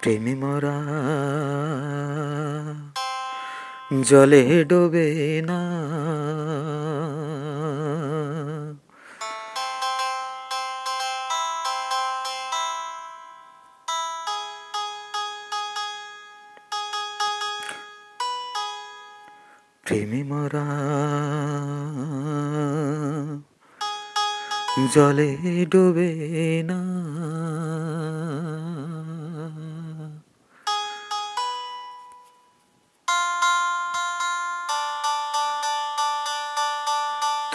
প্রেমে মরা। জলে ডোবে না। প্রেমে মরা। জলে ডোবে না।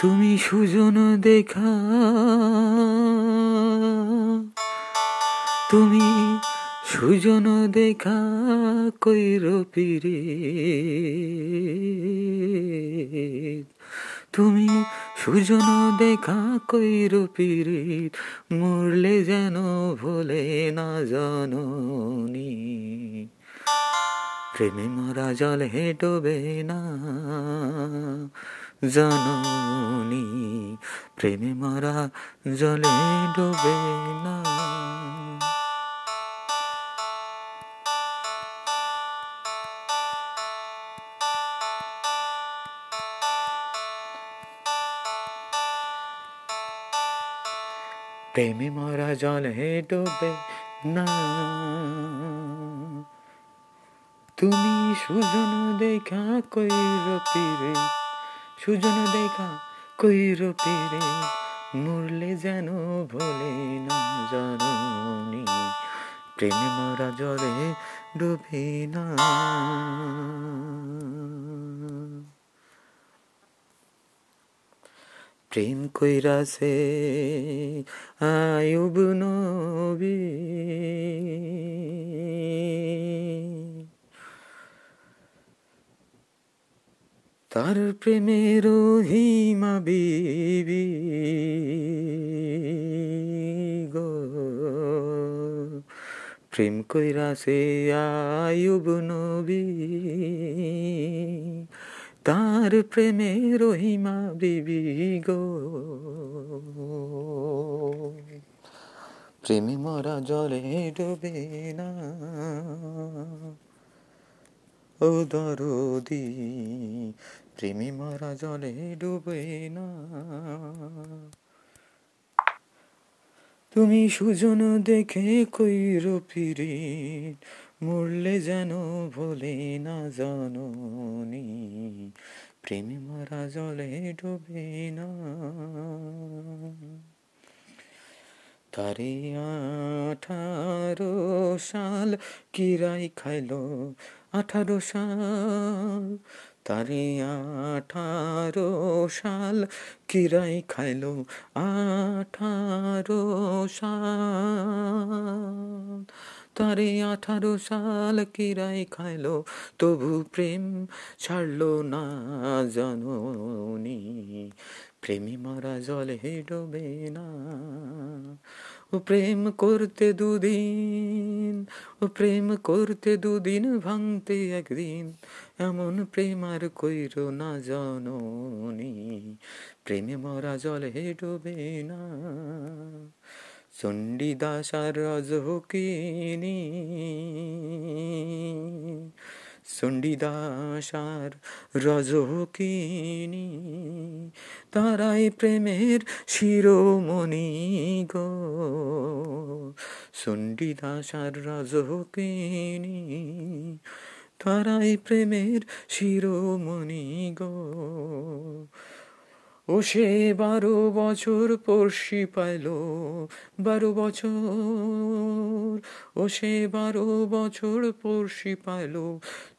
তুমি সুজন দেখা, তুমি সুজন দেখা কইর পিরে। তুমি সুজন দেখা কইর পিরে, মরলে যেন ভোলে না জননী। প্রেমে মরা জলে ডোবে না জননী প্রেমে মরা জলে ডোবে না। প্রেমে মরা জলে ডোবে না। তুমি সুজন দেখা কইর পিরে সুজন দেখা কইর পিরে মরলে যেন ভোলে না জননী, প্রেমে মরা জলে ডুবে না। প্রেম কইরা কইরাছে আয়ুব নবী। তার প্রেমের হিমা বিবি গো। প্রেম কইরাছে আয়ুব নবী, তার প্রেমে রহিমা বিবি গো। প্রেমে মরা জলে ডোবে না, ও দরদি প্রেমে মরা জলে ডুবে না। তুমি সুজন দেখে কইর ফিরে মরলে যেন ভোলে না জননী। প্রেমে মারা জলে ডোবে না। তারে আঠারো সাল কিরাই খাইলো? আঠারো সাল তারে আঠারো সাল কিরাই খাইলো আঠারো সাল। তারে আঠারো সাল কিরাই খাইলো, তবু প্রেম ছাড়লো না জানি প্রেমী মারা জলে ডোবে না। ও প্রেম করতে দুদিন ও প্রেম করতে দুদিন ভাঙতে একদিন, এমন প্রেম আর কইর না জননী। প্রেমে মরা জলে ডোবে না। চণ্ডীদাস আর রজকিনী চণ্ডীদাস আর রজকিনী তারাই প্রেমের শিরোমণি গো। চণ্ডীদাসার রজকিনী তারাই প্রেমের শিরোমণি গো। ও সে বারো বছর পড়শি পাইল, বারো বছর। ও সে বারো বছর পড়শি পাইল,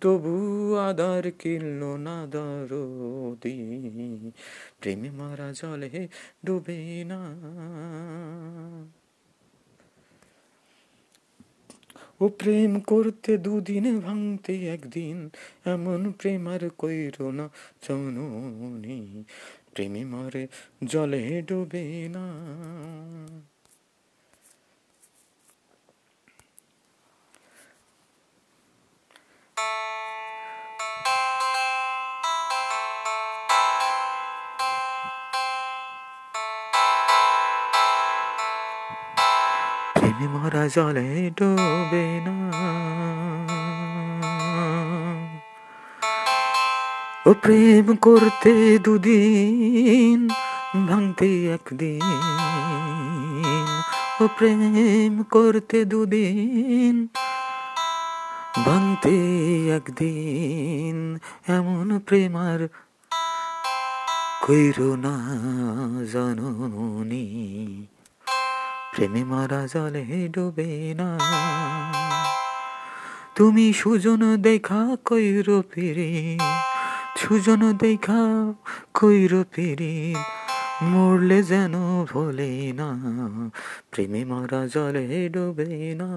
তবু আদার কিনল না দরদি। প্রেমে মারা জলে ডুবে না। ও প্রেম করতে দুদিন ভাঙতে একদিন, এমন প্রেম আর কইর না চননি। প্রেমে মারে জলে ডুবে না। প্রেমে মরা জলে ডোবে না। ও প্রেম করতে দুদিন, ভাঙতে একদিন। ও প্রেম করতে দুদিন, ভাঙতে একদিন। এমন প্রেমার কইরো না জননী। প্রেমে মারা জলে ডুবে না। তুমি সুজন দেখা কইর ফিরে। সুজন দেখা কইর ফিরে মরলে যেন ভোলে না প্রেমে মারা জলে ডুবে না।